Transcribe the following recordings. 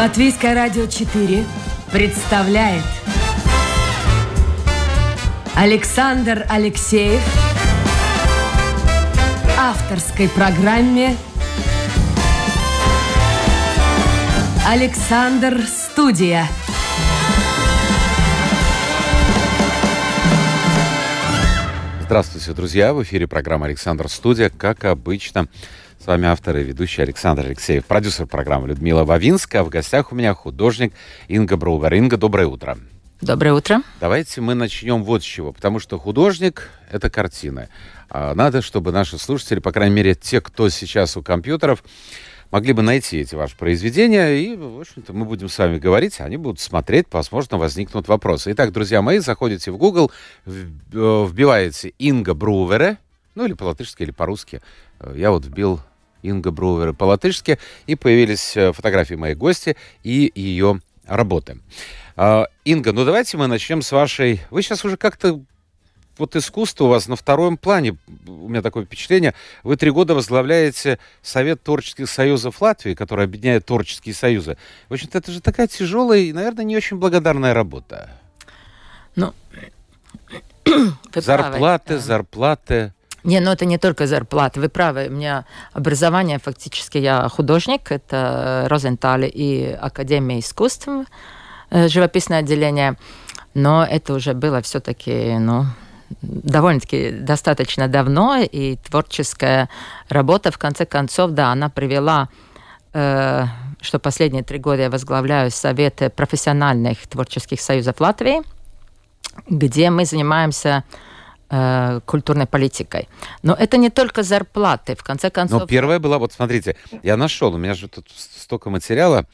Латвийское радио 4 представляет Александр Алексеев авторской программе Александр Студия. Здравствуйте, друзья! В эфире программа «Александр Студия». Как обычно, вами автор и ведущий Александр Алексеев, продюсер программы Людмила Вавинска. А в гостях у меня художник Инга Броувер. Инга, доброе утро. Доброе утро. Давайте мы начнем вот с чего. Потому что художник — это картина. Надо, чтобы наши слушатели, по крайней мере, те, кто сейчас у компьютеров, могли бы найти эти ваши произведения, и, в общем-то, мы будем с вами говорить, они будут смотреть, возможно, возникнут вопросы. Итак, друзья мои, заходите в Google, э, вбиваете Инга Брувере, ну или по-латышски, или по-русски. Э, я вот вбил Инга Брувере по-латышски, и появились э, фотографии моей гости и ее работы. А, Инга, ну давайте мы начнем с вашей... Вы сейчас уже как-то вот искусство у вас на втором плане, у меня такое впечатление, вы три года возглавляете Совет творческих союзов Латвии, который объединяет творческие союзы. В общем-то, это же такая тяжелая и, наверное, не очень благодарная работа. Ну, зарплаты, правы. зарплаты. Не, ну это не только зарплата. Вы правы. У меня образование фактически я художник. Это Розенталь и Академия искусств, э, живописное отделение. Но это уже было все-таки, ну, довольно-таки достаточно давно, и творческая работа, в конце концов, да, она привела э, что последние три года я возглавляю Совет профессиональных творческих союзов Латвии, где мы занимаемся э, культурной политикой. Но это не только зарплаты, в конце концов. Но первая была, вот смотрите, я нашел, у меня же тут столько материала.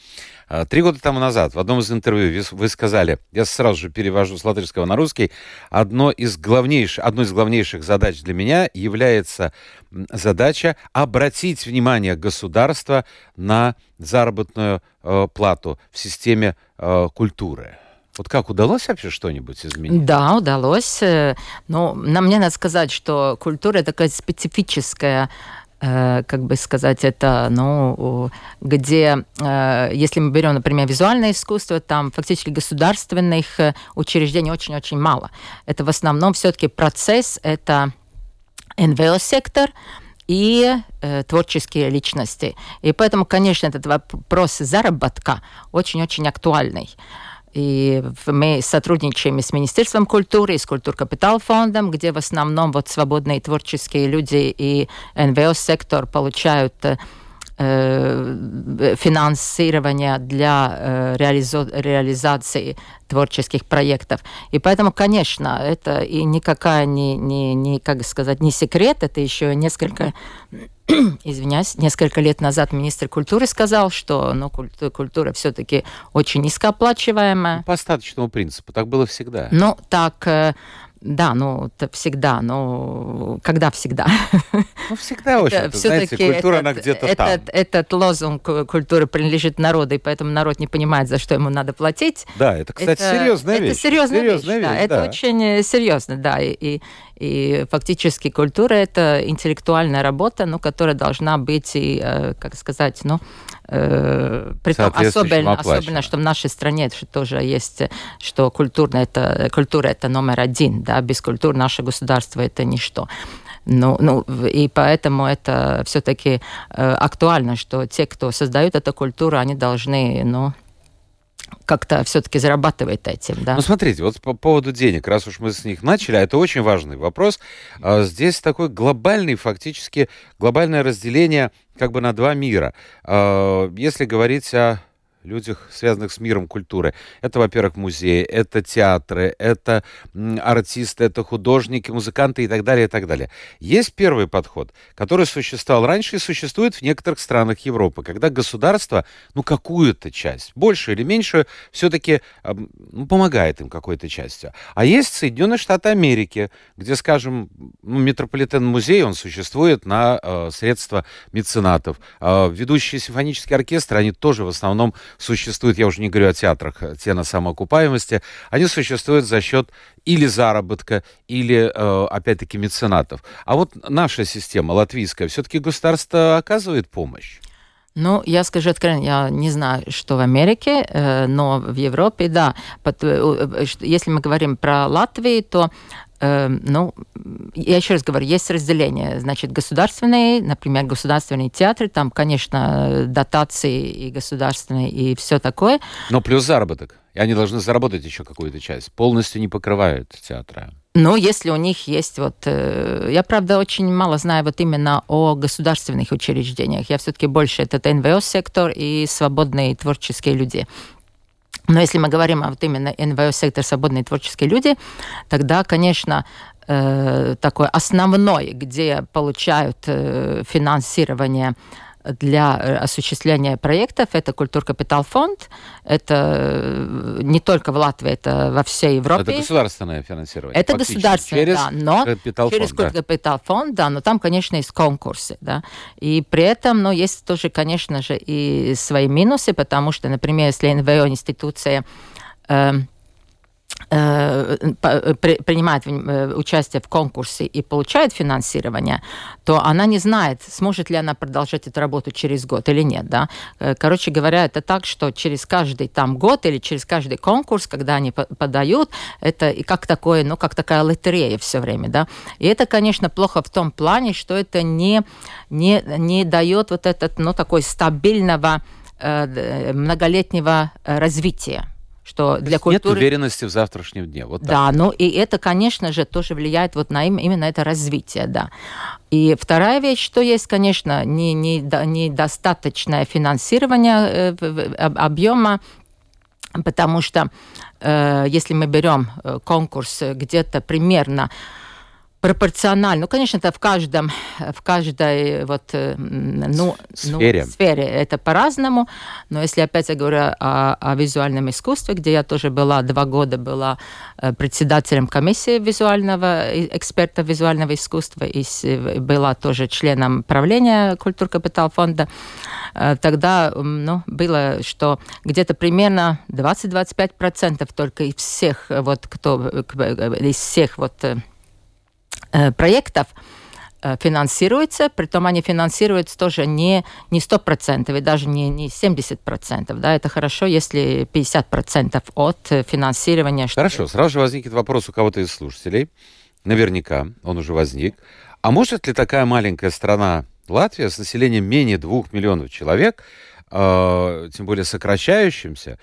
А, три года тому назад в одном из интервью вы сказали, я сразу же перевожу с латышского на русский, одно из главнейших, одной из главнейших задач для меня является задача обратить внимание государства на заработную э, плату в системе э, культуры. Вот как удалось вообще что-нибудь изменить? Да, удалось. Э, но нам мне надо сказать, что культура такая специфическая Э, как бы сказать, это, ну, где, э, если мы берем, например, визуальное искусство, там фактически государственных учреждений очень-очень мало. Это в основном все-таки процесс, это НВО-сектор, и э, творческие личности. И поэтому, конечно, этот вопрос заработка очень-очень актуальный. И мы сотрудничаем с Министерством культуры, и с Культур-Капитал фондом, где в основном вот свободные творческие люди и НВО-сектор получают э, финансирования для э, реализации творческих проектов. И поэтому, конечно, это и никакая не, не, не, как сказать, не секрет, это еще несколько извиняюсь, несколько лет назад министр культуры сказал, что ну, культура, культура все-таки очень низкооплачиваемая. По остаточному принципу, так было всегда. Ну, так э, да, ну, это всегда, но когда всегда? Ну, всегда очень. Знаете, культура, этот, она где-то этот, там. Этот лозунг культуры принадлежит народу, и поэтому народ не понимает, за что ему надо платить. Да, это, кстати, это, серьезная вещь. Это серьезная, серьезная вещь, вещь, да, да. Это очень серьезно, да. И, и, и фактически культура – это интеллектуальная работа, ну, которая должна быть, и, э, как сказать, ну, э, притом особенно, особенно, что в нашей стране что тоже есть, что культурная это, культура – это номер один, да, без культуры наше государство – это ничто. Ну, ну, и поэтому это все-таки э, актуально, что те, кто создают эту культуру, они должны, ну, как-то все-таки зарабатывает этим, да? Ну, смотрите, вот по поводу денег, раз уж мы с них начали, а это очень важный вопрос. А, здесь такой глобальный, фактически, глобальное разделение как бы на два мира. А, если говорить о людях, связанных с миром культуры. Это, во-первых, музеи, это театры, это артисты, это художники, музыканты и так далее, и так далее. Есть первый подход, который существовал раньше и существует в некоторых странах Европы, когда государство, ну, какую-то часть, больше или меньше, все-таки ну, помогает им какой-то частью. А есть Соединенные Штаты Америки, где, скажем, ну, метрополитен-музей, он существует на э, средства меценатов. Э, ведущие симфонические оркестры, они тоже в основном существуют, я уже не говорю о театрах, э, те на самоокупаемости, они существуют за счет или заработка, или, э, опять-таки, меценатов. А вот наша система, латвийская, все-таки государство оказывает помощь? Ну, я скажу откровенно, я не знаю, что в Америке, э, но в Европе, да. Если мы говорим про Латвию, то ну, я еще раз говорю, есть разделение. Значит, государственные, например, государственные театры, там, конечно, дотации и государственные, и все такое. Но плюс заработок. И они должны заработать еще какую-то часть. Полностью не покрывают театры. Но если у них есть вот... Э, я, правда, очень мало знаю вот именно о государственных учреждениях. Я все-таки больше это НВО-сектор и свободные творческие люди. Но если мы говорим о вот именно НВО-сектор «Свободные творческие люди», тогда, конечно, э, такой основной, где получают э, финансирование для э, осуществления проектов. Это Культур-Капитал Фонд. Это э, не только в Латвии, это во всей Европе. Это государственное финансирование. Это государственное, через да, но Капитал через Культур-Капитал Фонд, да, но там, конечно, есть конкурсы, да. И при этом, ну, есть тоже, конечно же, и свои минусы, потому что, например, если НВО институция э, Э, э, принимает э, участие в конкурсе и получает финансирование, то она не знает, сможет ли она продолжать эту работу через год или нет. Да? Короче говоря, это так, что через каждый там год или через каждый конкурс, когда они подают, это и как такое, ну, как такая лотерея все время. Да? И это, конечно, плохо в том плане, что это не, не, не дает вот этот, ну, такой стабильного многолетнего развития что для культуры... Нет уверенности в завтрашнем дне. Вот да, ну и это, конечно же, тоже влияет вот на именно это развитие, да. И вторая вещь, что есть, конечно, не, не, недостаточное финансирование э, объема, потому что э, если мы берем э, конкурс где-то примерно пропорционально. Ну, конечно, это в каждом, в каждой вот, э, ну, сфере. Ну, сфере это по-разному. Но если опять я говорю о, о визуальном искусстве, где я тоже была два года, была э, председателем комиссии визуального, эксперта визуального искусства и была тоже членом правления Культур Капитал фонда, э, тогда ну, было, что где-то примерно 20-25% только из всех, вот, кто, из всех вот проектов э, финансируется, притом они финансируются тоже не, не 100% и даже не, не 70%. Да, это хорошо, если 50% от финансирования. Хорошо, сразу же возникнет вопрос у кого-то из слушателей. Наверняка он уже возник. А может ли такая маленькая страна Латвия с населением менее двух миллионов человек, э, тем более сокращающимся,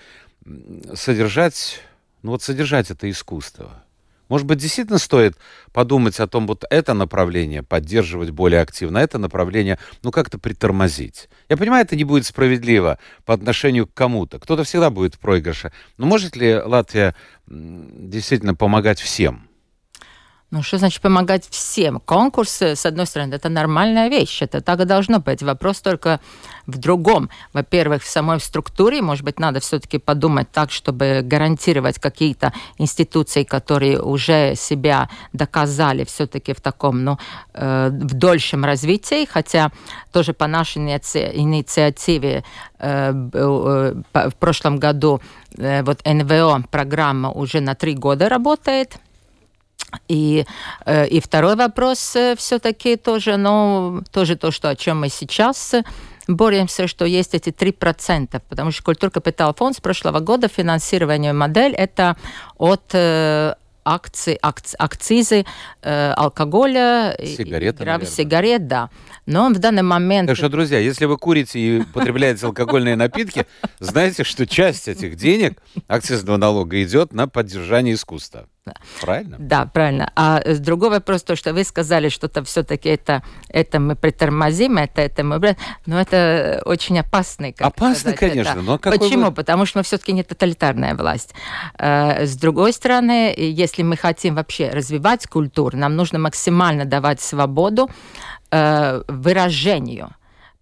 содержать, ну вот содержать это искусство? Может быть, действительно стоит подумать о том, вот это направление поддерживать более активно, это направление, ну, как-то притормозить. Я понимаю, это не будет справедливо по отношению к кому-то. Кто-то всегда будет в проигрыше. Но может ли Латвия действительно помогать всем? Ну, что значит помогать всем? Конкурсы, с одной стороны, это нормальная вещь, это так и должно быть. Вопрос только в другом. Во-первых, в самой структуре, может быть, надо все-таки подумать так, чтобы гарантировать какие-то институции, которые уже себя доказали все-таки в таком, ну, э, в дольшем развитии, хотя тоже по нашей инициативе э, э, в прошлом году э, вот НВО программа уже на три года работает, и, э, и второй вопрос э, все-таки тоже, ну, тоже то, что, о чем мы сейчас боремся, что есть эти 3%, потому что Культур Капитал Фонд с прошлого года финансирование модель это от э, акции, акци, акцизы э, алкоголя, Сигареты, и, сигарет, да. Но в данный момент... Так что, друзья, если вы курите и потребляете алкогольные напитки, знайте, что часть этих денег акцизного налога идет на поддержание искусства. Правильно? Да, правильно. А с другой вопрос, то, что вы сказали, что-то все-таки это, это мы притормозим, это, это мы... Но это очень опасный. Опасно, сказать, конечно. Это. Но какой Почему? Вы... Потому что мы все-таки не тоталитарная власть. А, с другой стороны, если мы хотим вообще развивать культуру, нам нужно максимально давать свободу э, выражению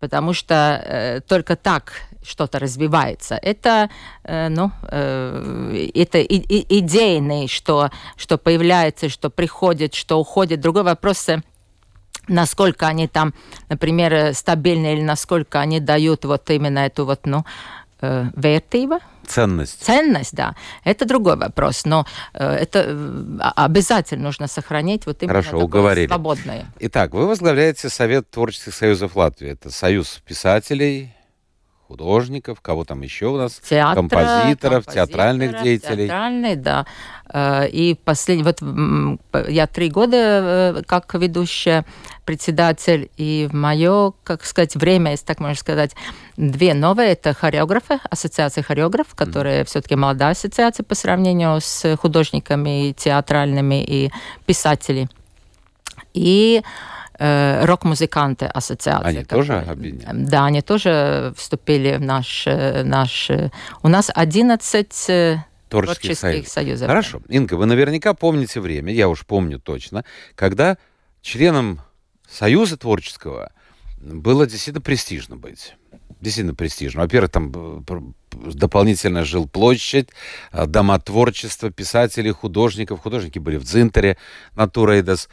потому что э, только так что-то развивается. Это, э, ну, э, это и, и, идейный, что, что появляется, что приходит, что уходит. Другой вопрос, э, насколько они там, например, стабильны или насколько они дают вот именно эту вот, ну, э, вертība. Ценность. Ценность, да. Это другой вопрос, но э, это э, обязательно нужно сохранить вот именно Хорошо, уговорили. свободное. Итак, вы возглавляете Совет творческих союзов Латвии. Это союз писателей, художников, кого там еще у нас? Театра, композиторов, театральных деятелей. Театральные, да. Э, и последний, вот я три года э, как ведущая председатель, и в мое, как сказать, время, если так можно сказать, две новые, это хореографы, ассоциация хореографов, которая mm. все-таки молодая ассоциация по сравнению с художниками, театральными и писателями. И э, рок-музыканты ассоциации. Они тоже объединены? Да, они тоже вступили в наш... Э, наш э, у нас 11 э, творческих, творческих союзов. союзов. Хорошо. Инга, вы наверняка помните время, я уж помню точно, когда членом Союза творческого было действительно престижно быть. Действительно престижно. Во-первых, там дополнительно жил площадь, дома творчества, писателей, художников. Художники были в Дзинтере, на Турейдас,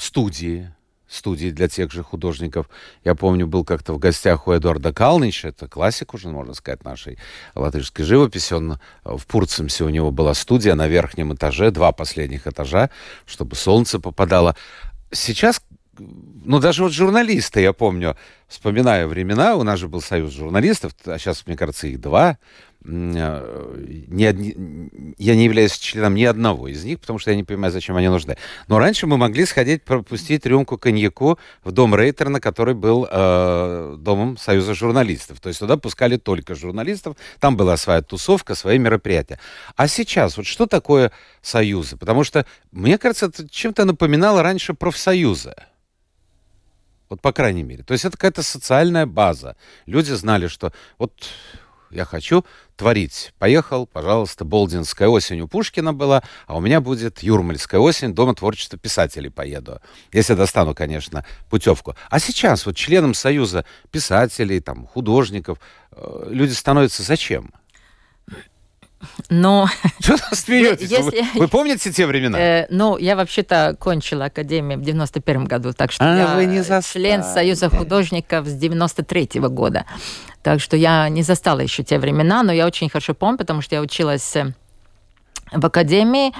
студии, студии для тех же художников. Я помню, был как-то в гостях у Эдуарда Калнича, это классик уже, можно сказать, нашей латышской живописи. Он э, в Пурцемсе у него была студия на верхнем этаже, два последних этажа, чтобы солнце попадало. Сейчас ну, даже вот журналисты, я помню, вспоминаю времена, у нас же был союз журналистов, а сейчас, мне кажется, их два, Э, ни одни, я не являюсь членом ни одного из них, потому что я не понимаю, зачем они нужны. Но раньше мы могли сходить пропустить рюмку коньяку в дом Рейтерна, который был э, домом Союза журналистов. То есть туда пускали только журналистов, там была своя тусовка, свои мероприятия. А сейчас вот что такое союзы? Потому что, мне кажется, это чем-то напоминало раньше профсоюзы. Вот по крайней мере. То есть это какая-то социальная база. Люди знали, что вот я хочу творить. Поехал, пожалуйста, Болдинская осень у Пушкина была, а у меня будет Юрмальская осень, Дома творчества писателей поеду. Если достану, конечно, путевку. А сейчас вот членом Союза писателей, там, художников, э, люди становятся зачем? Но... Что вы смеетесь? Если... Вы, вы помните те времена? Э, ну, я вообще-то кончила академию в 91 году, так что а, я вы не член Союза художников с 93 -го года. Так что я не застала еще те времена, но я очень хорошо помню, потому что я училась э, в академии,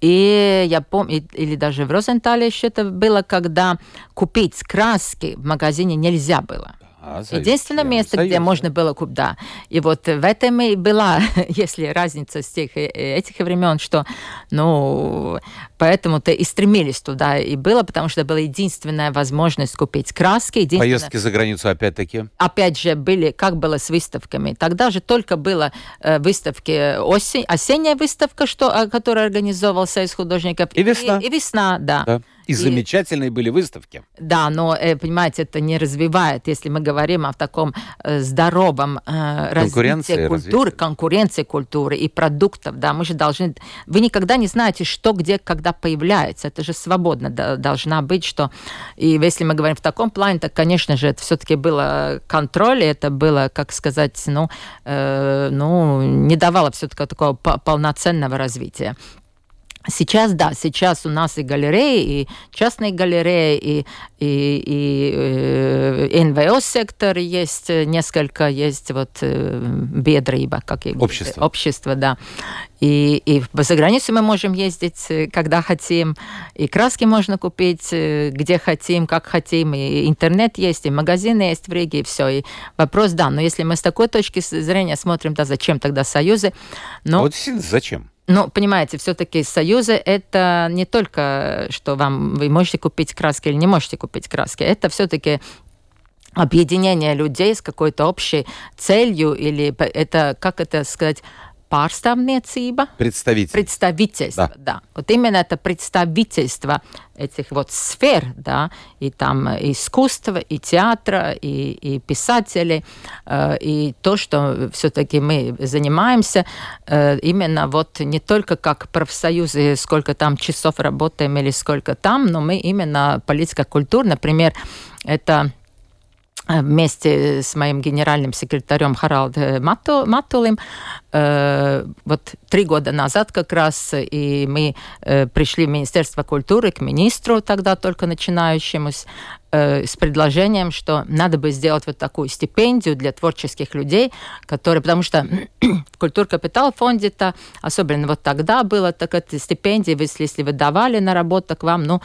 и я помню, или даже в Розентале еще это было, когда купить краски в магазине нельзя было. А, Единственное место, союз, где можно было купить, да. И вот в этом и была, если разница с тех э, этих времен, что, ну, поэтому-то и стремились туда и было, потому что была единственная возможность купить краски. Поездки за границу опять-таки? Опять же, были, как было с выставками. Тогда же только было э, выставки осень, осенняя выставка, что, которая организовывался из художников. И весна. И, и весна, да. да. И, и замечательные были выставки. Да, но, э, понимаете, это не развивает, если мы говорим о таком э, здоровом э, развитии культуры, конкуренции культуры и продуктов. Да, мы же должны... Вы никогда не знаете, что где, когда появляется. Это же свободно должна быть, что... И если мы говорим в таком плане, то, конечно же, это все-таки было контроль, это было, как сказать, ну, э, ну не давало все-таки такого полноценного развития. Сейчас, да, сейчас у нас и галереи, и частные галереи, и, и, и э, НВО-сектор есть, несколько есть вот э, бедрыба, как и общество. общество, да. И, и за границу мы можем ездить, э, когда хотим, и краски можно купить, э, где хотим, как хотим, и интернет есть, и магазины есть в Риге, и все. И вопрос, да, но если мы с такой точки зрения смотрим, да, зачем тогда союзы? Но... А вот зачем? Ну, понимаете, все-таки союзы это не только, что вам вы можете купить краски или не можете купить краски. Это все-таки объединение людей с какой-то общей целью или это, как это сказать, pārstāvniecība. Представитель. Представительство, да. да. Вот именно это представительство этих вот сфер, да, и там и искусство, и театра, и, и писатели, э, и то, что все-таки мы занимаемся, э, именно вот не только как профсоюзы, сколько там часов работаем или сколько там, но мы именно политика культур, например, это вместе с моим генеральным секретарем Харалдом Матулым. Э, вот три года назад как раз и мы э, пришли в Министерство культуры к министру тогда только начинающему с предложением, что надо бы сделать вот такую стипендию для творческих людей, которые, потому что Культур Капитал фонде-то, особенно вот тогда было, так это стипендии, если, если вы давали к вам, ну,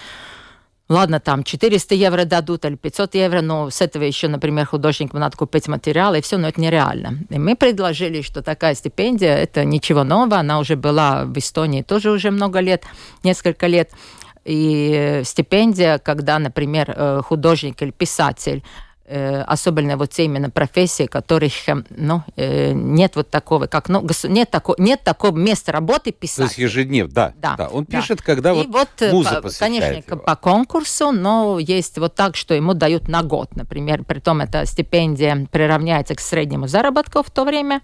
ладно, там 400 евро дадут или 500 евро, но с этого еще, например, художникам надо купить материалы, и все, но это нереально. И мы предложили, что такая стипендия, это ничего нового, она уже была в Эстонии тоже уже много лет, несколько лет. И стипендия, когда, например, э, художник или писатель особенно вот именно профессии, которых ну, э, нет вот такого, как, ну, нет, такого, нет такого места работы писать. То есть ежедневно, да, да, да. Он пишет, да. когда И вот, вот э, муза по, Конечно, его. по конкурсу, но есть вот так, что ему дают на год, например, при том эта стипендия приравняется к среднему заработку в то время,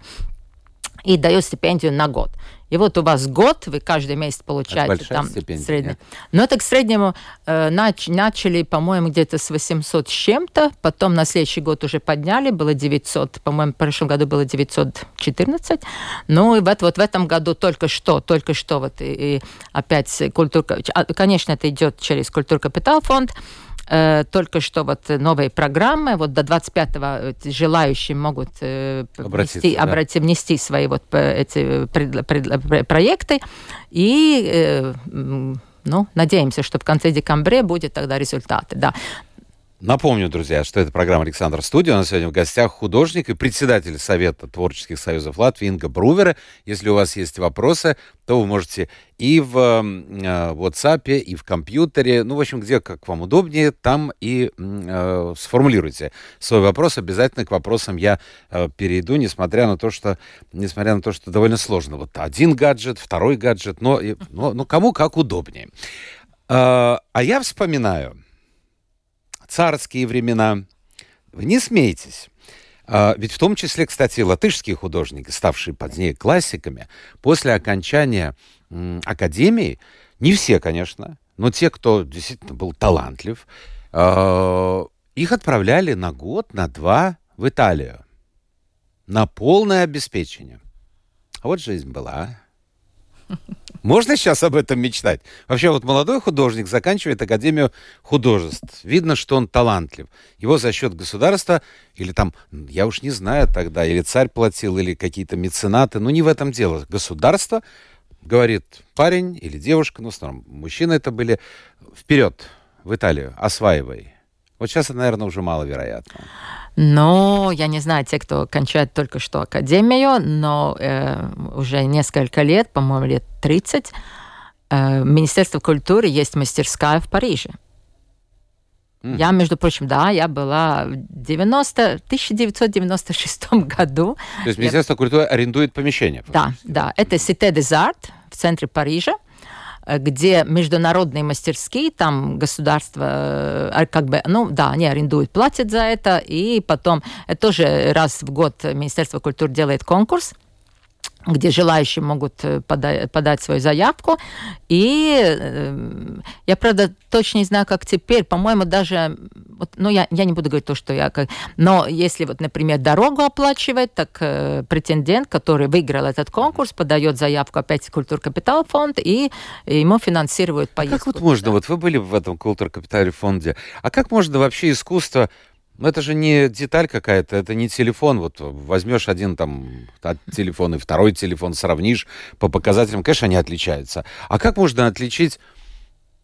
и дает стипендию на год. И вот у вас год, вы каждый месяц получаете там средний. Но это к среднему э, нач, начали, по-моему, где-то с 800 с чем-то, потом на следующий год уже подняли, было 900, по-моему, в прошлом году было 914. Ну и вот, вот в этом году только что, только что вот и, и опять культура, конечно, это идет через культур капитал фонд, Э, только что вот новые программы, вот до 25-го желающие могут э, внести, да. обрати, внести свои вот эти пред, пред, проекты, и э, ну, надеемся, что в конце декабря будет тогда результаты, да. Напомню, друзья, что это программа «Александр Студия». У нас сегодня в гостях художник и председатель Совета творческих союзов Латвии Инга Брувера. Если у вас есть вопросы, то вы можете и в э, WhatsApp, и в компьютере, ну, в общем, где как вам удобнее, там и э, сформулируйте свой вопрос. Обязательно к вопросам я э, перейду, несмотря на то, что, несмотря на то, что довольно сложно. Вот один гаджет, второй гаджет, но, но, но кому как удобнее. Э, а я вспоминаю, царские времена. Вы не смейтесь. А, ведь в том числе, кстати, латышские художники, ставшие позднее классиками, после окончания академии, не все, конечно, но те, кто действительно был талантлив, а, их отправляли на год, на два в Италию. На полное обеспечение. А вот жизнь была. Можно сейчас об этом мечтать? Вообще, вот молодой художник заканчивает Академию художеств. Видно, что он талантлив. Его за счет государства, или там, я уж не знаю тогда, или царь платил, или какие-то меценаты, ну не в этом дело. Государство говорит, парень или девушка, ну, в основном, мужчины это были, вперед, в Италию, осваивай. Вот сейчас это, наверное, уже маловероятно. Но я не знаю, те, кто кончает только что академию, но э, уже несколько лет, по-моему, лет 30, э, Министерство культуры есть мастерская в Париже. Mm. Я, между прочим, да, я была в 90, 1996 году. То есть Министерство я... культуры арендует помещение? Да, да. Это Cité des Arts в центре Парижа. Э, где международные мастерские, там государство, э, как бы, ну да, они арендуют, платят за это, и потом, это тоже раз в год Министерство культуры делает конкурс, где желающие могут э, подать, подать свою заявку. И э, я, правда, точно не знаю, как теперь. По-моему, даже... Вот, ну, я, я не буду говорить то, что я... Как, но если, вот, например, дорогу оплачивать, так э, претендент, который выиграл этот конкурс, подает заявку опять в Культур Капитал фонд, и, и ему финансируют поездку. А как вот можно? Вот вы были в этом Культур Капитал фонде. А как можно вообще искусство но это же не деталь какая-то, это не телефон. Вот возьмешь один там телефон и второй телефон, сравнишь по показателям, конечно, они отличаются. А как можно отличить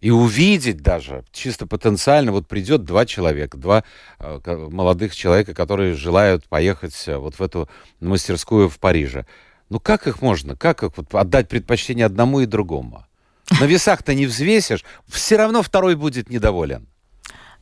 и увидеть даже, чисто потенциально, вот придет два человека, два э, молодых человека, которые желают поехать э, вот в эту мастерскую в Париже. Ну как их можно? Как их вот, отдать предпочтение одному и другому? На весах-то не взвесишь, все равно второй будет недоволен.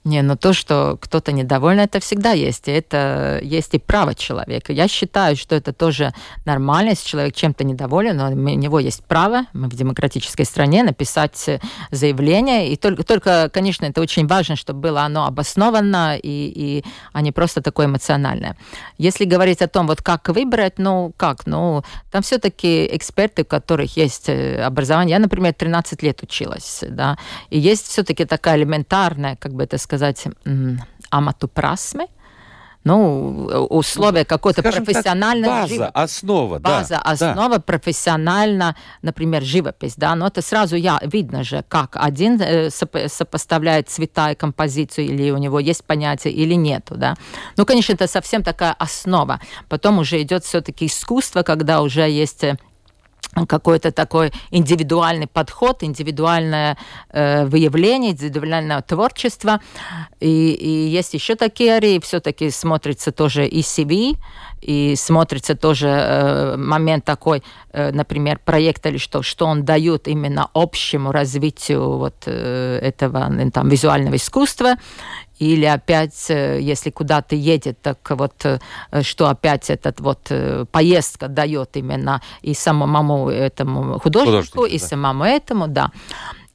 Не, но то, что кто-то недоволен, это всегда есть. И это есть и право человека. Я считаю, что это тоже нормально, если человек чем-то недоволен, но у него есть право, мы в демократической стране, написать заявление. И только, только конечно, это очень важно, чтобы было оно обосновано, и, и, а не просто такое эмоциональное. Если говорить о том, вот как выбрать, ну как, ну там все-таки эксперты, у которых есть э, образование. Я, например, 13 лет училась, да, и есть все-таки такая элементарная, как бы это сказать, сказать, амату прасме, ну, условия какой-то профессиональной база, живопись. основа, база, да, основа да. профессионально, например, живопись, да, но это сразу я видно же, как один э, сопоставляет цвета и композицию, или у него есть понятие, или нету, да. Ну, конечно, это совсем такая основа. Потом уже идет все-таки искусство, когда уже есть э, какой-то такой индивидуальный подход, индивидуальное э, выявление, индивидуальное творчество. И, и есть еще такие арии, все-таки смотрится тоже и CV, и смотрится тоже э, момент такой, э, например, проект или что, что он дает именно общему развитию вот э, этого там, визуального искусства или опять, э, если куда-то едет, так вот, э, что опять этот вот э, поездка дает именно и самому этому художнику, и да. самому этому, да.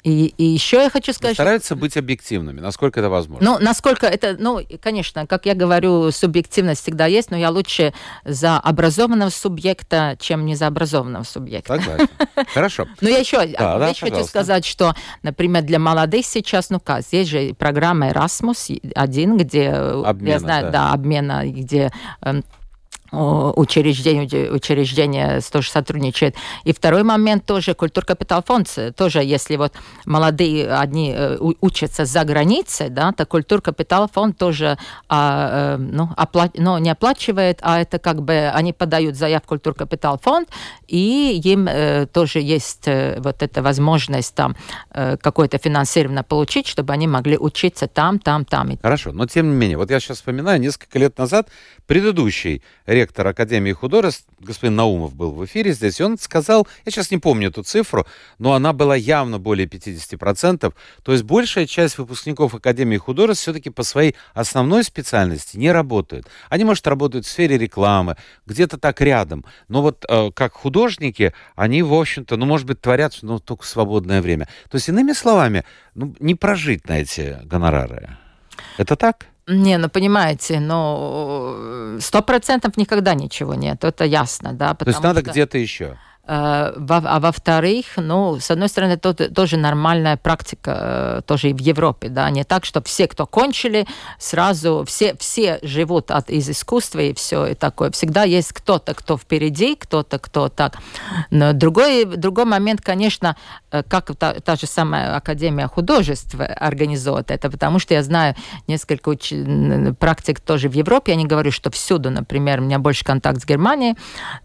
И, и еще я хочу сказать... Стараются что... быть объективными, насколько это возможно. Ну, насколько это... Ну, конечно, как я говорю, субъективность всегда есть, но я лучше за образованного субъекта, чем не за образованного субъекта. Согласен. Хорошо. Но я еще, да, да, хочу сказать, что, например, для молодых сейчас, ну как, здесь же программа Erasmus один, где, обмена, я знаю, да, да обмена, где эм, учреждение, учреждение тоже сотрудничает. И второй момент тоже культур капитал фонд, тоже если вот молодые одни э, учатся за границей, да, то культур капитал фонд тоже а, э, ну, оплат, ну, не оплачивает, а это как бы они подают заявку в культур капитал фонд, и им э, тоже есть э, вот эта возможность там э, какое-то финансирование получить, чтобы они могли учиться там, там, там. Хорошо, но тем не менее, вот я сейчас вспоминаю, несколько лет назад предыдущий ректор Академии художеств, господин Наумов был в эфире здесь, и он сказал, я сейчас не помню эту цифру, но она была явно более 50%, то есть большая часть выпускников Академии художеств все-таки по своей основной специальности не работают. Они, может, работают в сфере рекламы, где-то так рядом, но вот э, как художники, они, в общем-то, ну, может быть, творят, но только в свободное время. То есть, иными словами, ну, не прожить на эти гонорары. Это так? Не, ну понимаете, но сто процентов никогда ничего нет, это ясно, да. То есть надо что... где-то еще. Э, а во-вторых, ну, с одной стороны, это тоже нормальная практика, э, тоже и в Европе, да, не так, что все, кто кончили, сразу, все, все живут от, из искусства и все и такое. Всегда есть кто-то, кто впереди, кто-то, кто так. Но другой, другой момент, конечно, э, как та, та же самая Академия художеств организует это, потому что я знаю несколько уч... практик тоже в Европе, я не говорю, что всюду, например, у меня больше контакт с Германией,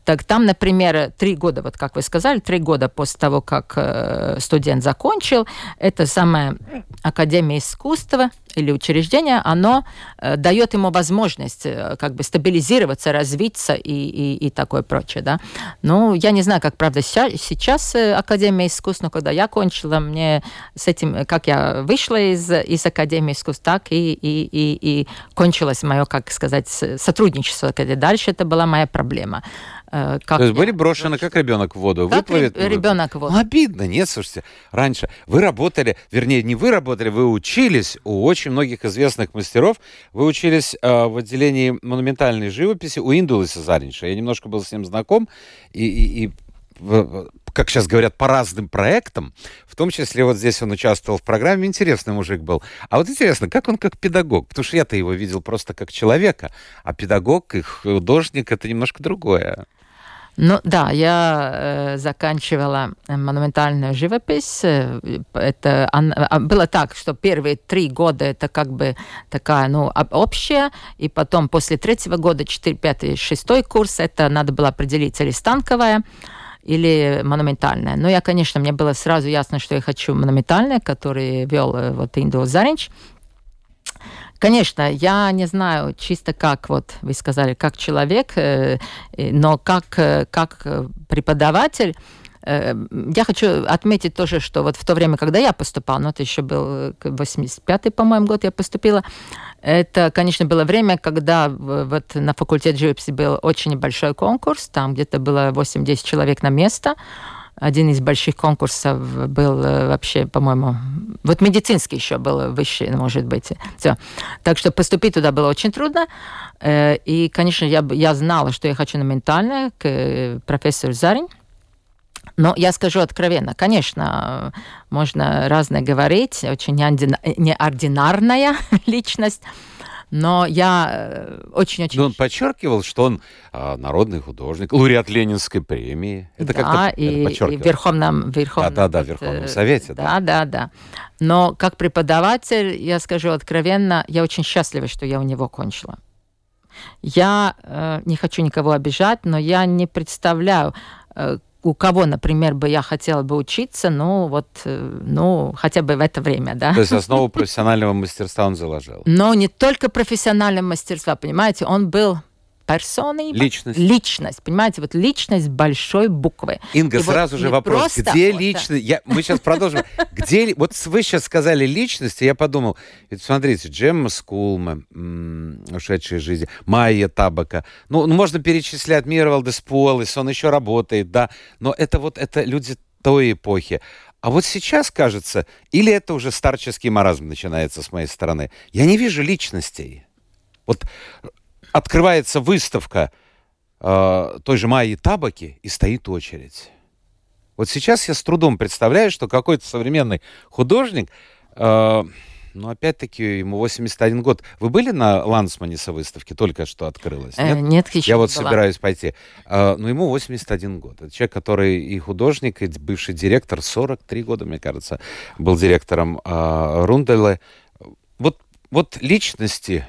так там, например, три года вот как вы сказали, три года после того, как э, студент закончил, это самая Академия искусства или учреждение, оно э, дает ему возможность э, как бы стабилизироваться, развиться и, и, и такое прочее, да. Ну, я не знаю, как, правда, сейчас Академия искусств, но когда я кончила, мне с этим, как я вышла из, из Академии искусств, так и, и, и, и кончилось мое, как сказать, сотрудничество. Дальше это была моя проблема. Э, как То есть были брошены, как ребенок в воду, как выплывет? ребенок в воду. Ну, обидно, нет, слушайте. Раньше вы работали, вернее, не вы работали, вы учились у очень многих известных мастеров. Вы учились э, в отделении монументальной живописи у Индулиса Заринча. Я немножко был с ним знаком, и, и, и как сейчас говорят, по разным проектам, в том числе вот здесь он участвовал в программе, интересный мужик был. А вот интересно, как он как педагог? Потому что я-то его видел просто как человека, а педагог и художник — это немножко другое. Ну да, я э, заканчивала монументальную живопись. Э, это а, было так, что первые три года это как бы такая, ну, общая, и потом после третьего года, четыре, пятый, шестой курс, это надо было определить или станковая, или монументальная. Но я, конечно, мне было сразу ясно, что я хочу монументальное, который вел э, вот Индо Заринч. Конечно, я не знаю чисто как, вот вы сказали, как человек, э, но как, э, как преподаватель, э, я хочу отметить тоже, что вот в то время, когда я поступала, ну, это еще был 85-й, по-моему, год я поступила, это, конечно, было время, когда вот на факультете живописи был очень большой конкурс, там где-то было 8-10 человек на место, один из больших конкурсов был э, вообще, по-моему, вот медицинский еще был высший, может быть. Все. Так что поступить туда было очень трудно. Э, и, конечно, я, я знала, что я хочу на ментальное к э, профессору Зарин. Но я скажу откровенно, конечно, можно разное говорить, очень неординарная личность, но я очень-очень... Но он подчеркивал, что он а, народный художник, лауреат Ленинской премии. Это да, как-то и, и в Верховном... Верховном да, да, да, в Верховном Совете. Да, да, да, да. Но как преподаватель, я скажу откровенно, я очень счастлива, что я у него кончила. Я э, не хочу никого обижать, но я не представляю, э, у кого, например, бы я хотела бы учиться, ну, вот, э, ну, хотя бы в это время, да. То есть основу профессионального мастерства он заложил. Но не только профессионального мастерства, понимаете, он был персоной. Личность. Личность, понимаете, вот личность большой буквы. Инга, И вот сразу же не вопрос, где вот, да. личность? Я, мы сейчас продолжим. Где, вот вы сейчас сказали личность, и я подумал, ведь смотрите, Джемма Скулма, ушедшая из жизни, Майя Табака, ну, ну, можно перечислять Мира Валдесполис, он еще работает, да, но это вот, это люди той эпохи. А вот сейчас, кажется, или это уже старческий маразм начинается с моей стороны, я не вижу личностей. Вот открывается выставка э, той же Майи Табаки, и стоит очередь. Вот сейчас я с трудом представляю, что какой-то современный художник, э, ну, опять-таки, ему 81 год. Вы были на Лансмане со выставки? Только что открылась, Э, нет? нет, еще Я вот была. собираюсь пойти. А, но ему 81 год. Это человек, который и художник, и бывший директор, 43 года, мне кажется, был директором а, Рунделе. Вот, вот личности,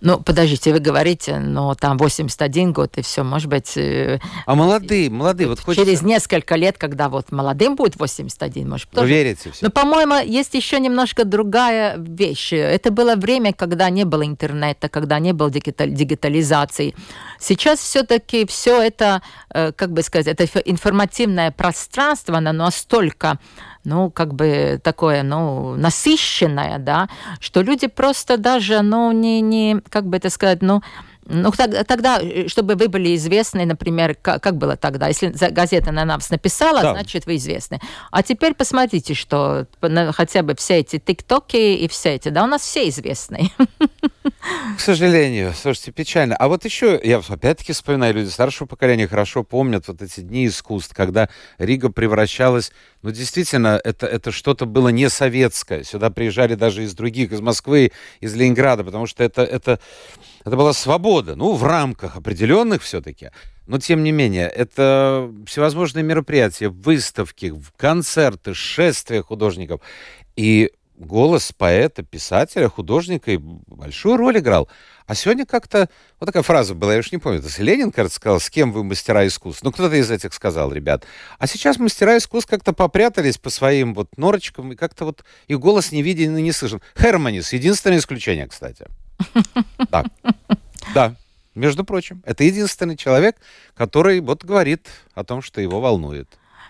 Ну, подождите, вы говорите, но там 81 год, и все, может быть, э, а молодые, молодые, вот хочется... через несколько лет, когда вот молодым будет 81, может, Вы тоже верите все? Но, по-моему, есть еще немножко другая вещь. Это было время, когда не было интернета, когда не было дигитализации. Сейчас все-таки все это, э, как бы сказать, это информативное пространство, оно настолько ну, как бы такое, ну, насыщенное, да, что люди просто даже, ну, не, не как бы это сказать, ну, ну, тог- тогда, э, чтобы вы были известны, например, как, как было тогда, если газета на нас написала, Да. значит, вы известны. А теперь посмотрите, что на- хотя бы все эти тиктоки и все эти, да, у нас все известны. К сожалению, слушайте, печально. А вот еще, я опять-таки вспоминаю, люди старшего поколения хорошо помнят вот эти дни искусств, когда Рига превращалась, ну, действительно, это, это что-то было не советское. Сюда приезжали даже из других, из Москвы, из Ленинграда, потому что это, это, это была свобода, ну, в рамках определенных все-таки. Но, тем не менее, это всевозможные мероприятия, выставки, концерты, шествия художников. И голос поэта, писателя, художника и большую роль играл. А сегодня как-то... Вот такая фраза была, я уж не помню, это Ленин, кажется, сказал, с кем вы мастера искусств. Ну, кто-то из этих сказал, ребят. А сейчас мастера искусств как-то попрятались по своим вот норочкам, и как-то вот их голос не виден и не слышен. Херманис, единственное исключение, кстати. Да. Да. Между прочим, это единственный человек, который вот говорит о том, что его волнует.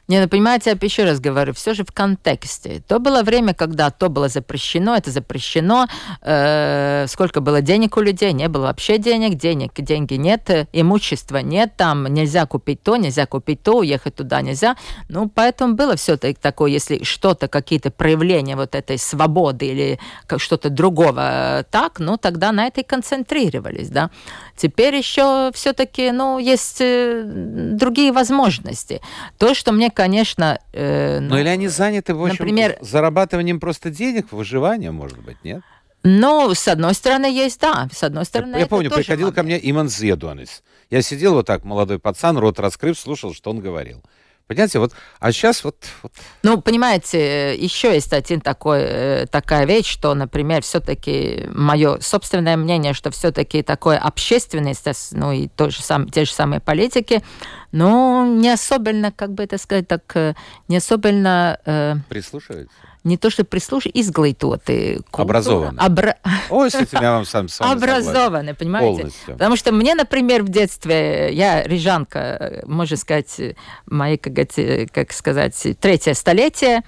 Не, ну, понимаете, я еще раз говорю, все же в контексте. То было время, когда то было запрещено, это запрещено. Э, сколько было денег у людей? Не было вообще денег, денег, деньги нет, имущества нет, там нельзя купить то, нельзя купить то, уехать туда нельзя. Ну, поэтому было все такое, если что-то, какие-то проявления вот этой свободы или что-то другого э, так, ну, тогда на это и концентрировались, да. Теперь еще все-таки, ну, есть э, другие возможности. То, что мне, конечно... э, Ну, или они заняты, в общем, например- зарабатыванием просто денег, выживанием, может быть, нет? Ну, с одной стороны, есть, да. С одной стороны, я это помню, приходил ко момент. мне Иман Зедуанис. Я сидел вот так, молодой пацан, рот раскрыв, слушал, что он говорил. Понимаете, вот, а сейчас вот, вот Ну, понимаете, еще есть один такой, э, такая вещь, что, например, все-таки мое собственное мнение, что все-таки такое общественность, ес- ну и то же сам, те же самые политики, ну, не особенно, как бы это сказать, так, э, не особенно, э, прислушивается. Не то, что прислуш, изглайтоты. Образованы. Обра- Ой, с этим я вам сам с вами согласен. Образованы, понимаете? Полностью. Потому что мне, например, в детстве, я рижанка, можно сказать, мои, как, э, как сказать, третье столетие,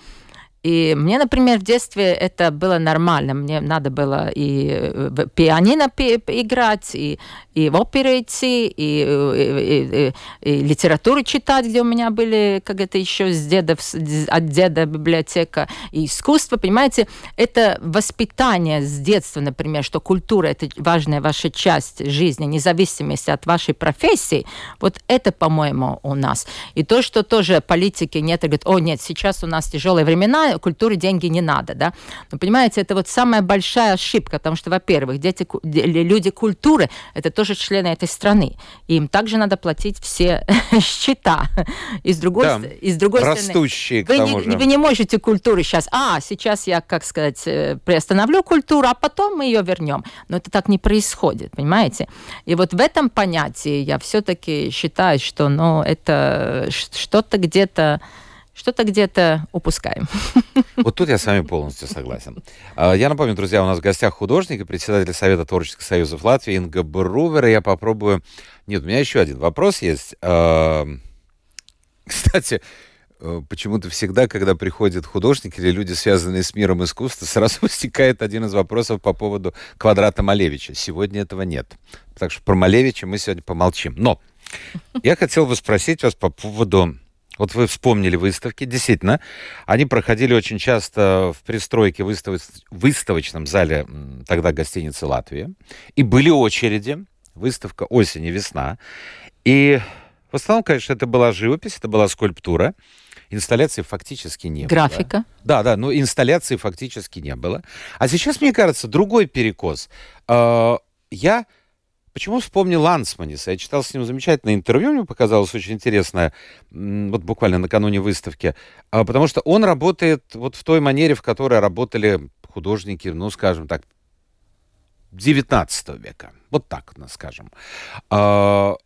и мне, например, в детстве это было нормально. Мне надо было и э, пианино пи- играть, и, и в оперы идти, и, э, и- и- и литературу читать, где у меня были, как это еще с деда, от деда библиотека, и искусство, понимаете, это воспитание с детства, например, что культура – это важная ваша часть жизни, независимости от вашей профессии, вот это, по-моему, у нас. И то, что тоже политики нет, и говорят, о, нет, сейчас у нас тяжелые времена, тогда культуре деньги не надо, да. Но понимаете, это вот самая большая ошибка, потому что, во-первых, дети, люди культуры, это тоже члены этой страны. И им также надо платить все счета. И с другой, да, и с другой растущие, стороны, вы не, вы не можете культуры сейчас, а, сейчас я, как сказать, э, приостановлю культуру, а потом мы ее вернем. Но это так не происходит, понимаете? И вот в этом понятии я все-таки считаю, что ну, это что-то где-то что-то где-то упускаем. Вот тут я с вами полностью согласен. А, я напомню, друзья, у нас в гостях художник и председатель Совета творческих союзов Латвии Инга Брувер. Я попробую... Нет, у меня еще один вопрос есть. А, кстати, э, почему-то всегда, когда приходят художники или люди, связанные с миром искусства, сразу возникает один из вопросов по поводу квадрата Малевича. Сегодня этого нет. Так что про Малевича мы сегодня помолчим. Но я хотел бы спросить вас по поводу вот вы вспомнили выставки. Действительно, они проходили очень часто в пристройке выставоч... выставочном зале тогда гостиницы «Латвия». И были очереди. Выставка «Осень и весна». И в основном, конечно, это была живопись, это была скульптура. Инсталляции фактически не Графика. было. Графика. Да, да, но инсталляции фактически не было. А сейчас, мне кажется, другой перекос. А, я Почему вспомнил Лансманиса? Я читал с ним замечательное интервью, мне показалось очень интересное, вот буквально накануне выставки, а, потому что он работает вот в той манере, в которой работали художники, ну, скажем так, 19 века. Вот так, скажем. А,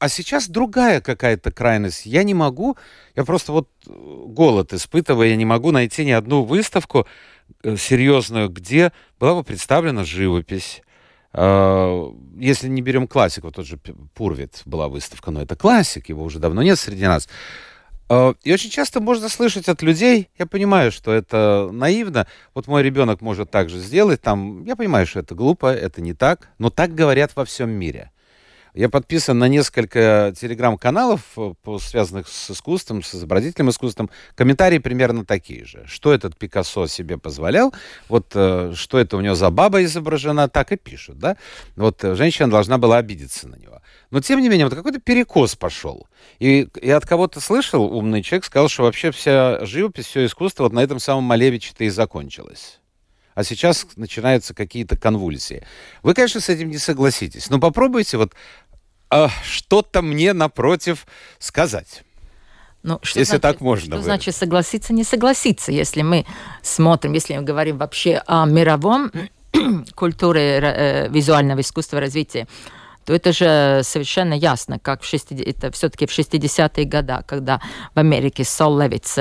а сейчас другая какая-то крайность. Я не могу, я просто вот э, голод испытываю, я не могу найти ни одну выставку э, серьезную, где была бы представлена живопись, если не берем классику, тот же Пурвит была выставка, но это классик, его уже давно нет среди нас. А, и очень часто можно слышать от людей, я понимаю, что это наивно, вот мой ребенок может так же сделать, там, я понимаю, что это глупо, это не так, но так говорят во всем мире. Я подписан на несколько телеграм-каналов, э, связанных с искусством, с изобразительным искусством. Комментарии примерно такие же. Что этот Пикассо себе позволял, вот э, что это у него за баба изображена, так и пишут, да? Вот э, женщина должна была обидеться на него. Но, тем не менее, вот какой-то перекос пошел. И я от кого-то слышал, умный человек сказал, что вообще вся живопись, все искусство вот на этом самом Малевиче-то и закончилось а сейчас начинаются какие-то конвульсии. Вы, конечно, с этим не согласитесь, но попробуйте вот э, что-то мне напротив сказать. Ну, что если значит, так можно. Что значит согласиться, не согласиться? Если мы смотрим, если мы говорим вообще о мировом культуре э, визуального искусства развития, то это же совершенно ясно, как в 60, это все-таки в 60-е годы, когда в Америке Сол Левиц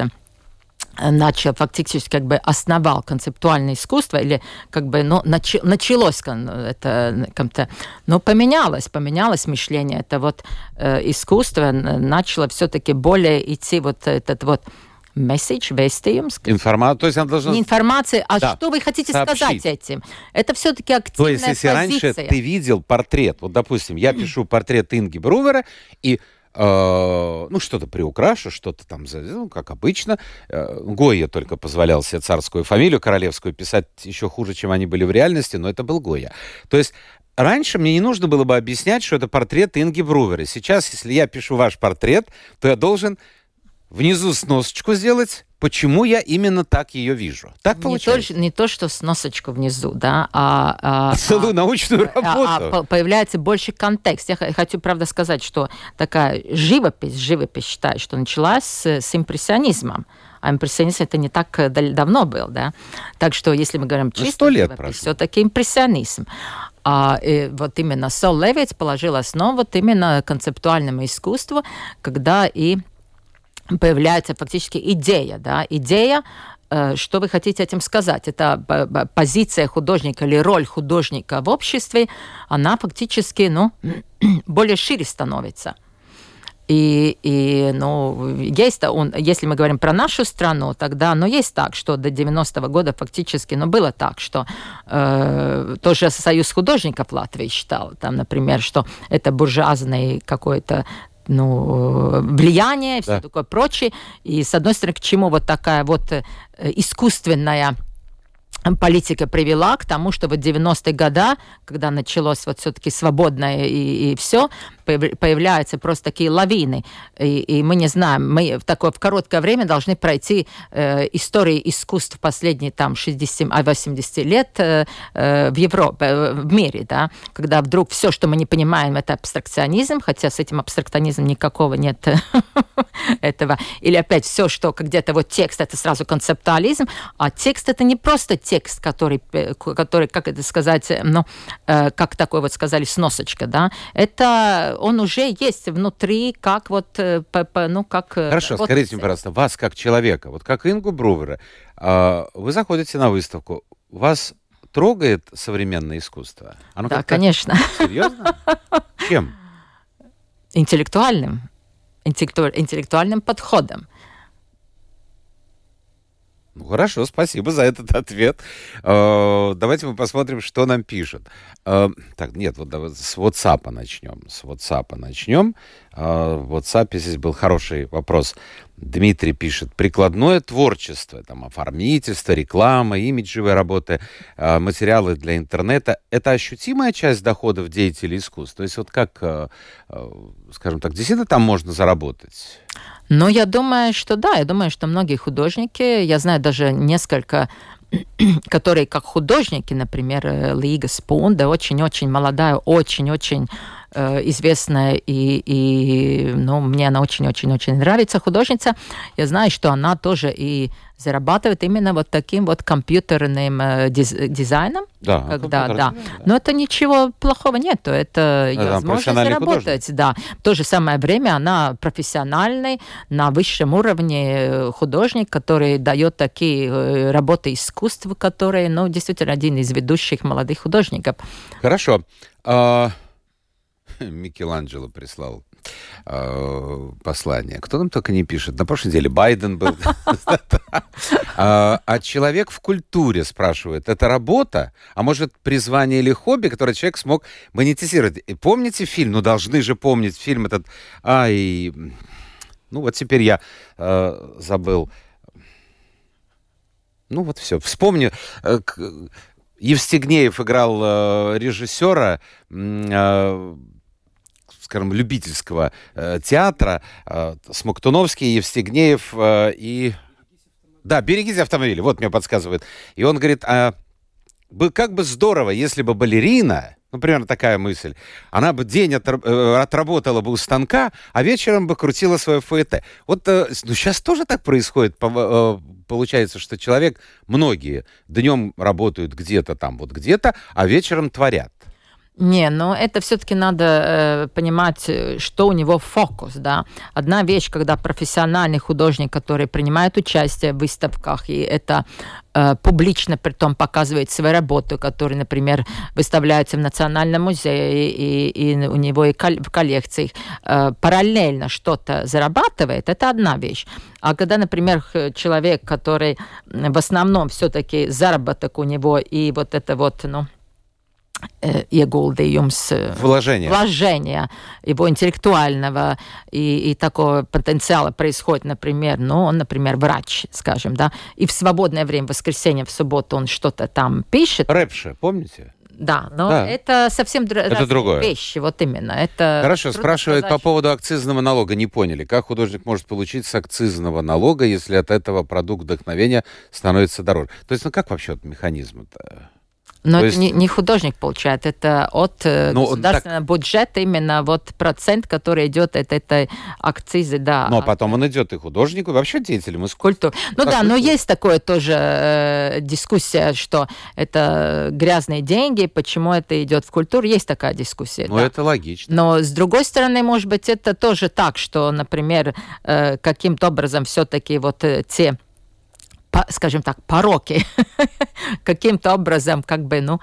начал фактически как бы основал концептуальное искусство или как бы ну, нач, началось это как-то но поменялось поменялось мышление это вот э, искусство начало все-таки более идти вот этот вот месседж, вестиумс. Информация, то есть она должна... Не информация, а да. что вы хотите Сообщить. сказать этим? Это все-таки активная То есть если позиция. раньше ты видел портрет, вот допустим, я пишу портрет Инги Брувера, и ну, что-то приукрашу, что-то там, ну, как обычно. Э, Гойя только позволял себе царскую фамилию королевскую писать еще хуже, чем они были в реальности, но это был Гойя. То есть Раньше мне не нужно было бы объяснять, что это портрет Инги Брувера. Сейчас, если я пишу ваш портрет, то я должен внизу сносочку сделать, почему я именно так ее вижу. Так не получается. То, не то, что сносочку внизу, да, а... а Целую а, научную работу. А, а, появляется больше контекст. Я хочу, правда, сказать, что такая живопись, живопись считаю, что началась с, с импрессионизмом. А импрессионизм это не так э, давно был, да. Так что, если мы говорим ну, чисто живопись, все-таки импрессионизм. А и вот именно Сол Левиц положил основу вот именно концептуальному искусству, когда и появляется фактически идея, да, идея, э, что вы хотите этим сказать? Это позиция художника или роль художника в обществе, она фактически, ну, более шире становится. И, и ну, есть, он, если мы говорим про нашу страну, тогда, ну, есть так, что до 90-го года фактически, ну, было так, что э, тоже Союз художников Латвии считал, там, например, что это буржуазный какой-то ну, влияние, все да. такое прочее. И, с одной стороны, к чему вот такая вот э, искусственная политика привела к тому, что вот 90-е годы, когда началось вот все-таки свободное и, и все, появляются просто такие лавины. И, и мы не знаем, мы в такое в короткое время должны пройти э, истории искусств последние там 60-80 лет э, э, в Европе, э, в мире, да, когда вдруг все, что мы не понимаем, это абстракционизм, хотя с этим абстракционизмом никакого нет этого. Или опять все, что где-то вот текст, это сразу концептуализм, а текст это не просто текст, который, э, который как это сказать, ну, э, как такой вот сказали, сносочка, да, это он уже есть внутри, как вот, э, ну, как... Э, Хорошо, вот... скажите мне, пожалуйста, вас как человека, вот как Ингу Брувера, а, вы заходите на выставку, вас трогает современное искусство? Оно да, конечно. Серьезно? Чем? Интеллектуальным. Интеллектуальным подходом. Ну, хорошо, спасибо за этот ответ. Э, давайте мы посмотрим, что нам пишут. Э, так, нет, вот давайте с WhatsApp начнем. С WhatsApp начнем. Э, в WhatsApp здесь был хороший вопрос. Дмитрий пишет, прикладное творчество, там, оформительство, реклама, имиджевые работы, материалы для интернета – это ощутимая часть доходов деятелей искусств? То есть вот как, скажем так, действительно там можно заработать? Но я думаю, что да, я думаю, что многие художники, я знаю даже несколько которые как художники, например, э, Лига Спунда, очень-очень молодая, очень-очень известная, и, и ну, мне она очень-очень-очень нравится, художница. Я знаю, что она тоже и зарабатывает именно вот таким вот компьютерным э, диз, дизайном. Да, когда, да. да. Но это ничего плохого нет, это да, возможно заработать. Художник. Да. В то же самое время она профессиональный, на высшем уровне э, художник, который дает такие э, работы искусства, которые, ну, действительно, один из ведущих молодых художников. Хорошо. А... Микеланджело прислал э, послание. Кто нам только не пишет. На прошлой неделе Байден был. А, а человек в культуре спрашивает, это работа? А может призвание или хобби, которое человек смог монетизировать? Помните фильм? Ну, должны же помнить фильм этот. Ай, ну вот теперь я э, забыл. Ну вот все. Вспомню. Э, Евстигнеев играл э, режиссера скажем, любительского э, театра. Э, Смоктуновский, Евстигнеев э, и... Да, «Берегите автомобили», вот мне подсказывает. И он говорит, а как бы здорово, если бы балерина, ну, примерно такая мысль. Она бы день отр- э, отработала бы у станка, а вечером бы крутила свое фуэте. Вот э, ну, сейчас тоже так происходит. Э, получается, что человек, многие днем работают где-то там, вот где-то, а вечером творят. Не, но это все-таки надо э, понимать, что у него фокус, да. Одна вещь, когда профессиональный художник, который принимает участие в выставках, и это э, публично при том показывает свои работы, которые, например, выставляются в Национальном музее, и, и у него и в коллекциях, э, параллельно что-то зарабатывает, это одна вещь. А когда, например, человек, который в основном все-таки заработок у него, и вот это вот, ну, ieguldījums, вложение. вложение его интеллектуального и, и такого потенциала происходит, например, ну, он, например, врач, скажем, да, и в свободное время, в воскресенье, в субботу он что-то там пишет. Рэпше, помните? Да, но да. это совсем это другое. вещи, вот именно. Это Хорошо, спрашивают сказать. по поводу акцизного налога. Не поняли, как художник может получить с акцизного налога, если от этого продукт вдохновения становится дороже? То есть, ну как вообще вот механизм-то? Но То есть... не, не художник получает, это от э, ну, государственного так... бюджета именно вот процент, который идет от этой акцизы, да. Ну, а потом он идет и художнику, и вообще деятелям искусства. Культур. Ну да, но есть такое тоже э, дискуссия, что это грязные деньги, почему это идет в культуру, есть такая дискуссия. Ну, да. это логично. Но с другой стороны, может быть, это тоже так, что, например, э, каким-то образом все-таки вот э, те скажем так, пороки каким-то образом как бы, ну,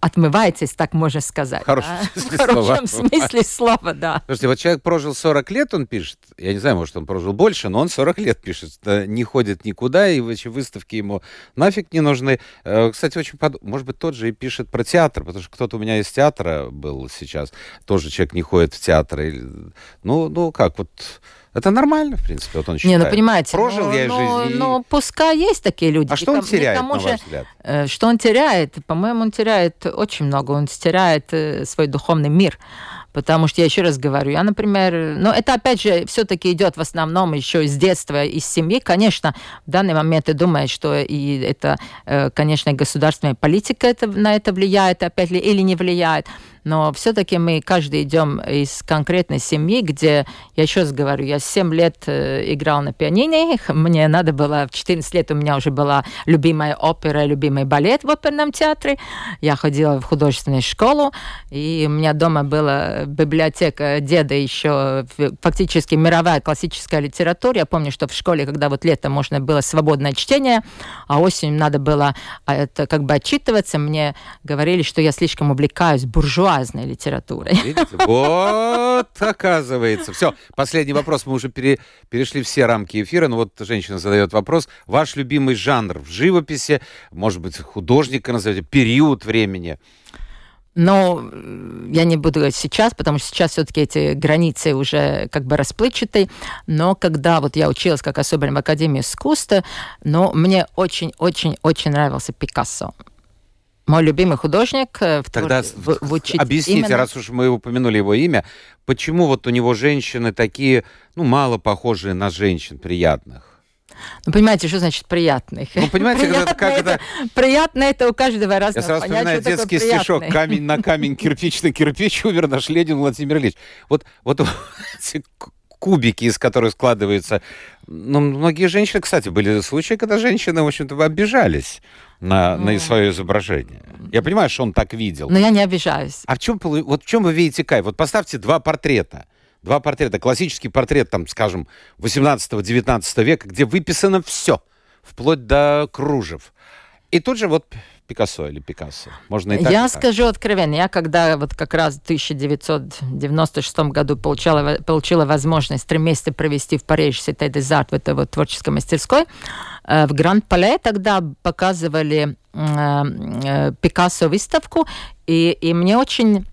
отмываетесь, так можно сказать. В хорошем, да? смысле, в хорошем слова. смысле слова, да. Слушайте, вот человек прожил 40 лет, он пишет, я не знаю, может, он прожил больше, но он 40 лет пишет, не ходит никуда, и выставки ему нафиг не нужны. Э, кстати, очень под... может быть, тот же и пишет про театр, потому что кто-то у меня из театра был сейчас, тоже человек не ходит в театр. Ну, ну как, вот Это нормально, в принципе, вот он Не, считает. ну понимаете, Прожил ну, я ну, жизнь. и- ну, пускай есть такие люди. А что он теряет, тому на же, ваш взгляд? э, Что он теряет? По-моему, он теряет очень много. Он теряет э, свой духовный мир. Потому что я еще раз говорю, я, например, ну это опять же все-таки идет в основном еще из детства, из семьи. Конечно, в данный момент ты думаешь, что и это, э, конечно, государственная политика это, на это влияет, опять ли, или не влияет. Но все-таки мы каждый идем из конкретной семьи, где, я еще раз говорю, я 7 лет э, играл на пианино, мне надо было, в 14 лет у меня уже была любимая опера, любимый балет в оперном театре, я ходила в художественную школу, и у меня дома была библиотека деда еще, фактически мировая классическая литература. Я помню, что в школе, когда вот летом можно было свободное чтение, а осенью надо было а, это как бы отчитываться, мне говорили, что я слишком увлекаюсь буржуазной литературой. Видите? Вот, оказывается. Все, последний вопрос. Мы уже пере- перешли все рамки эфира. Но вот женщина задает вопрос. Ваш любимый жанр в живописи, может быть, художника назовете, период времени. Но я не буду говорить сейчас, потому что сейчас все-таки эти границы уже как бы расплывчатые. Но когда вот я училась как особенно в Академии искусства, но мне очень-очень-очень нравился Пикассо. Мой любимый художник э, в, Тогда твор- в- в учить- объясните, именно- раз уж мы упомянули его имя, почему вот у него женщины такие, ну, мало похожие на женщин приятных? Ну, понимаете, что значит приятных? Ну, понимаете, это- как Приятно это- Приятно это у каждого Я разного сразу вспоминаю детский стишок. «Камень на камень, кирпич на кирпич, умер наш Ленин Владимир Ильич». Вот, вот эти кубики, из которых складываются... Ну, многие женщины, кстати, были случаи, когда женщины, в общем-то, обижались на, на свое изображение. Я понимаю, что он так видел. Но я не обижаюсь. А в чем, вот в чем вы видите кайф? Вот поставьте два портрета. Два портрета. Классический портрет, там, скажем, 18-19 века, где выписано все, вплоть до кружев. И тут же вот Пикассо или Пикассо. Можно и так. и Я так. скажу откровенно, я когда вот как раз в 1996 году получала, получила возможность три месяца провести в Париже Сите Дезарт в этой вот творческой мастерской, э, в Гранд-Пале тогда показывали э, э, Пикассо выставку, и, и мне очень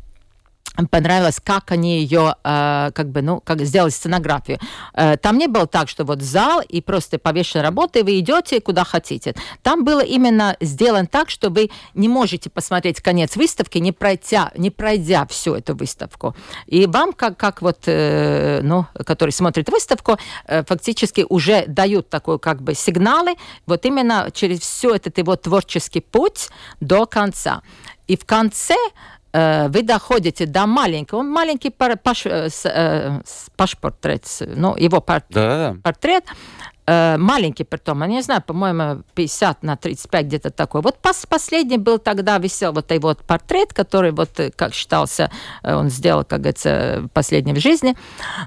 понравилось, как они ее, э, как бы, ну, как сделали сценографию. Э, там не было так, что вот зал и просто повешенная работа, и вы идете куда хотите. Там было именно сделано так, что вы не можете посмотреть конец выставки, не пройдя, не пройдя всю эту выставку. И вам, как, как вот, э, ну, который смотрит выставку, э, фактически уже дают такой, как бы, сигналы, вот именно через все этот его творческий путь до конца. И в конце вы доходите до маленького, он маленький пар- паш, э, э, пашпортрет, ну, его пар- Да, да. портрет, э, маленький притом, я не знаю, по-моему, 50 на 35 где-то такой. Вот пос- последний был тогда, висел вот его вот портрет, который вот, э, как считался, э, он сделал, как говорится, последний в жизни,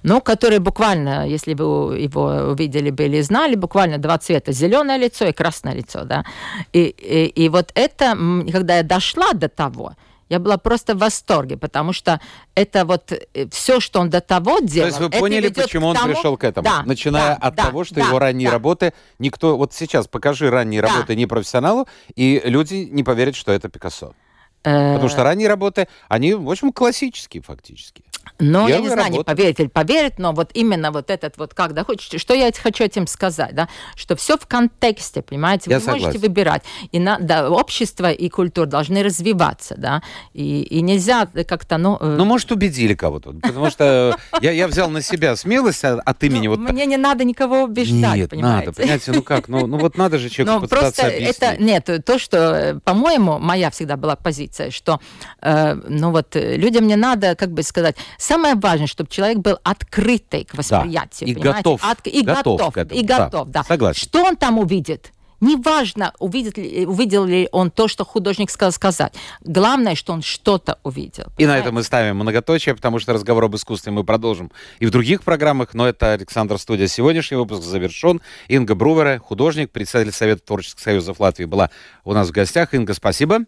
но который буквально, если вы его увидели бы или знали, буквально два цвета, зеленое лицо и красное лицо, да. И, и, и вот это, когда я дошла до того, я была просто в восторге, потому что это вот все, что он до того делал. То есть вы поняли, почему он тому- пришел к этому? Да, Начиная да, от да, того, что да, его ранние да. работы никто... Вот сейчас покажи ранние Да. работы непрофессионалу, и люди не поверят, что это Пикассо. Э, Потому что ранние работы, они, в общем, классические фактически. Ну, я не знаю, не работа. поверить или поверить, но вот именно вот этот вот как доходит, что я хочу этим сказать, да, что все в контексте, понимаете, вы Я можете согласен. выбирать. И на, да, общество и культура должны развиваться, да, и, и нельзя как-то, ну... э, Ну, может, убедили кого-то. Потому что я, я взял на себя смелость от, имени ну, вот... мне не надо никого убеждать, Нет, понимаете. надо, понимаете, ну как, ну, ну вот надо же человеку попытаться просто объяснить. это нет, то, что, э, по-моему, моя всегда была позиция, что, э, ну вот э, людям не надо, как бы сказать, самое важное, чтобы человек был открытый к восприятию, и понимаете? готов, От- и готов готов, к этому, и да, готов, да. согласен. Что он там увидит? Неважно, увидит ли, увидел ли он то, что художник сказал сказать. Главное, что он что-то увидел. И на понимаете? этом мы ставим многоточие, потому что разговор об искусстве мы продолжим и в других программах, но это Александр Студия. Сегодняшний выпуск завершен. Инга Брувера, художник, председатель Совета творческих союзов Латвии, была у нас в гостях. Инга, спасибо.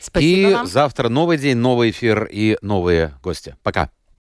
Спасибо и вам. завтра новый день, новый эфир и новые гости. Пока.